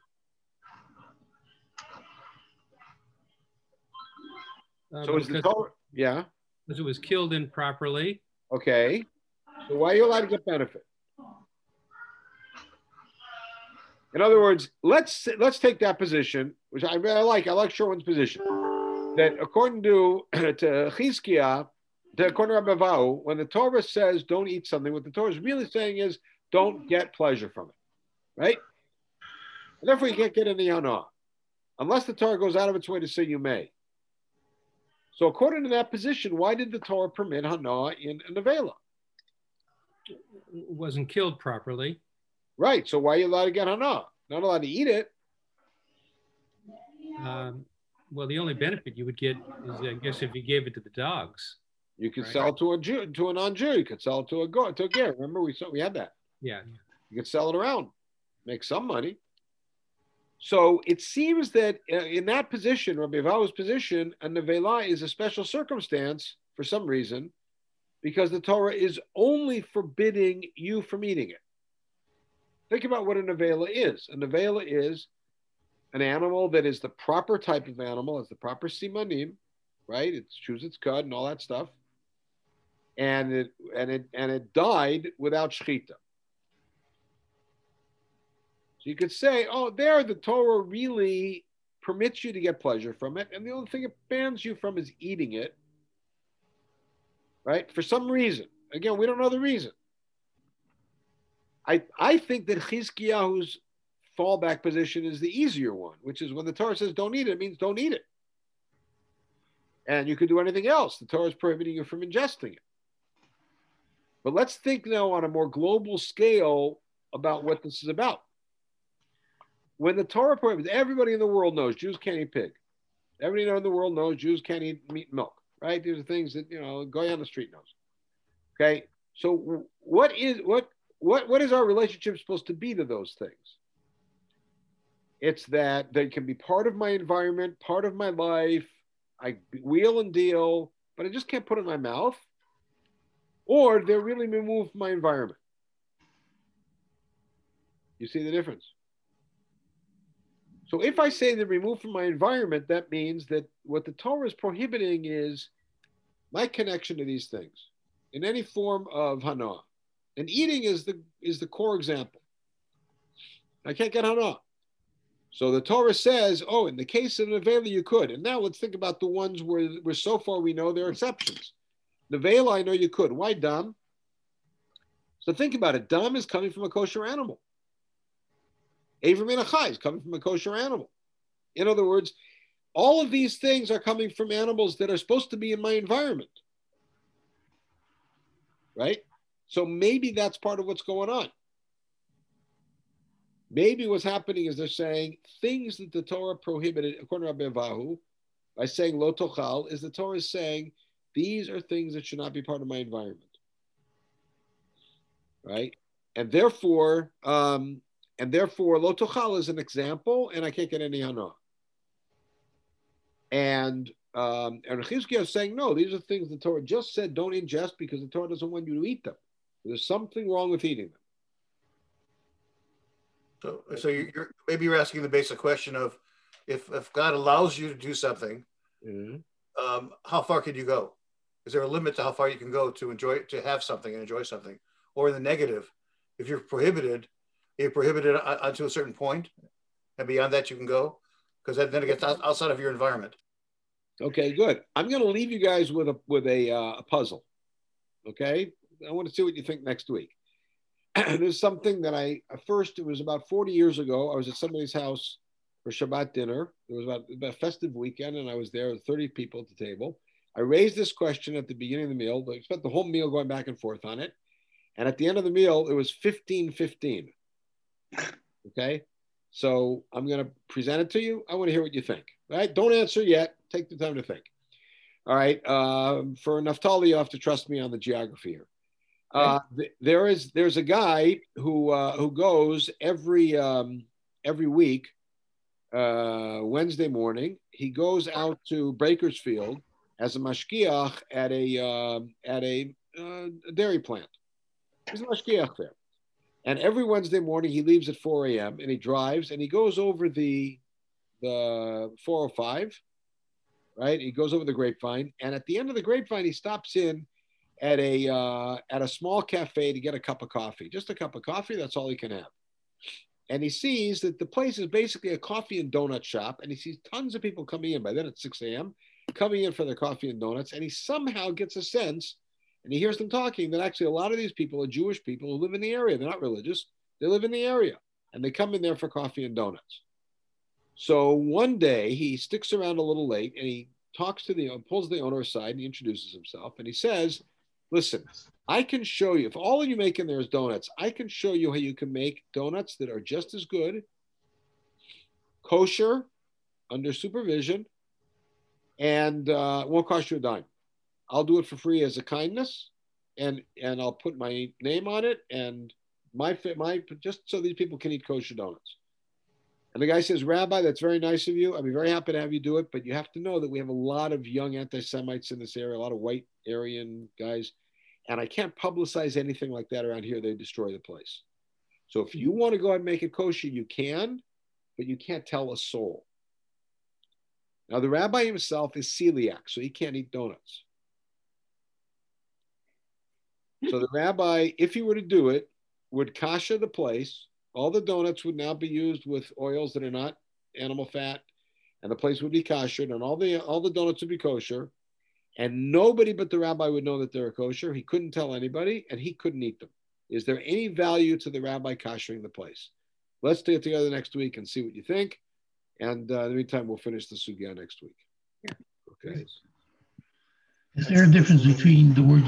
Uh, So is the Torah, yeah, because it was killed improperly. okay. So why are you allowed to get benefit? In other words, let's let's take that position, which I, I like. I like Sherwin's position. That according to to Chizkiah, to, according to Rabbi Vau, when the Torah says don't eat something, what the Torah is really saying is don't get pleasure from it, right? And therefore, you can't get any hana unless the Torah goes out of its way to say you may. So, according to that position, why did the Torah permit hana in a nevela? It wasn't killed properly. Right. So, why are you allowed to get hana? Not allowed to eat it. Um, well, the only benefit you would get is, I guess, if you gave it to the dogs. You could Right. sell it to a Jew, to a non-Jew. You could sell it to a go to a ger. Remember, we saw we had that. Yeah. You could sell it around, make some money. So it seems that uh, in that position, Rabbi Avahu's position, a nevela is a special circumstance for some reason, because the Torah is only forbidding you from eating it. Think about what a nevela is. A nevela is an animal that is the proper type of animal, it's the proper simanim, right? It chews its cud and all that stuff, and it and it and it died without shechita. You could say, oh, there the Torah really permits you to get pleasure from it, and the only thing it bans you from is eating it, right? For some reason. Again, we don't know the reason. I I think that Chizkiyahu's fallback position is the easier one, which is when the Torah says don't eat it, it means don't eat it. And you could do anything else. The Torah is prohibiting you from ingesting it. But let's think now on a more global scale about what this is about. When the Torah prohibits, everybody in the world knows Jews can't eat pig. Everybody in the world knows Jews can't eat meat and milk, right? These are things that you know, going on the street knows. Okay, so what is what what what is our relationship supposed to be to those things? It's that they can be part of my environment, part of my life. I wheel and deal, but I just can't put it in my mouth. Or they're really removed from my environment. You see the difference? So if I say they're removed from my environment, that means that what the Torah is prohibiting is my connection to these things in any form of hana. And eating is the is the core example. I can't get hana. So the Torah says, oh, in the case of Nevela, you could. And now let's think about the ones where, where so far we know there are exceptions. Nevela, I know you could. Why dam? So think about it. Dam is coming from a kosher animal. Aver min Achai is coming from a kosher animal. In other words, all of these things are coming from animals that are supposed to be in my environment. Right? So maybe that's part of what's going on. Maybe what's happening is they're saying things that the Torah prohibited, according to Rabbi Vahu, by saying lo tochal, is the Torah is saying these are things that should not be part of my environment. Right? And therefore, um, and therefore, lo tochal is an example, and I can't get any hana. And um, and Chizkiah is saying, no, these are things the Torah just said don't ingest because the Torah doesn't want you to eat them. There's something wrong with eating them. So, so you're maybe you're asking the basic question of if if God allows you to do something, mm-hmm. um, how far can you go? Is there a limit to how far you can go to enjoy to have something and enjoy something? Or in the negative, if you're prohibited, you're prohibited unto a certain point, and beyond that you can go, because then it gets outside of your environment. Okay, good. I'm going to leave you guys with a with a, uh, a puzzle. Okay, I want to see what you think next week. there's something that I first it was about 40 years ago. I was at somebody's house for Shabbat dinner. It was about, about a festive weekend, and I was there with 30 people at the table. I raised this question at the beginning of the meal. I spent the whole meal going back and forth on it. And at the end of the meal, it was 15 15. Okay. So I'm going to present it to you. I want to hear what you think. Right? Don't answer yet. Take the time to think. All right. Uh, for Naftali, you have to trust me on the geography here. Uh, there is there's a guy who uh, who goes every um, every week uh, Wednesday morning. He goes out to Bakersfield as a mashgiach at a um, at a uh, dairy plant. He's a mashgiach there, and every Wednesday morning he leaves at 4 a.m. and he drives and he goes over the the 405. Right, he goes over the grapevine, and at the end of the grapevine, he stops in at a uh, at a small cafe to get a cup of coffee, just a cup of coffee. That's all he can have. And he sees that the place is basically a coffee and donut shop, and he sees tons of people coming in. By then it's 6 a.m. coming in for their coffee and donuts, and he somehow gets a sense, and he hears them talking that actually a lot of these people are Jewish people who live in the area. They're not religious; they live in the area, and they come in there for coffee and donuts. So one day he sticks around a little late, and he talks to the pulls the owner aside, and he introduces himself, and he says Listen, I can show you, if all you make in there is donuts, I can show you how you can make donuts that are just as good, kosher, under supervision, and uh, won't cost you a dime. I'll do it for free as a kindness, and and I'll put my name on it and my my just so these people can eat kosher donuts. And the guy says, Rabbi, that's very nice of you. I'd be very happy to have you do it, but you have to know that we have a lot of young anti Semites in this area, a lot of white Aryan guys. And I can't publicize anything like that around here. They destroy the place. So if you want to go ahead and make it kosher, you can, but you can't tell a soul. Now, the rabbi himself is celiac, so he can't eat donuts. So the rabbi, if he were to do it, would kasha the place all the donuts would now be used with oils that are not animal fat, and the place would be kosher, and all the all the donuts would be kosher, and nobody but the rabbi would know that they're kosher. He couldn't tell anybody, and he couldn't eat them. Is there any value to the rabbi koshering the place? Let's get together next week and see what you think. And uh, in the meantime, we'll finish the sugya next week. Okay. Is there a difference between the word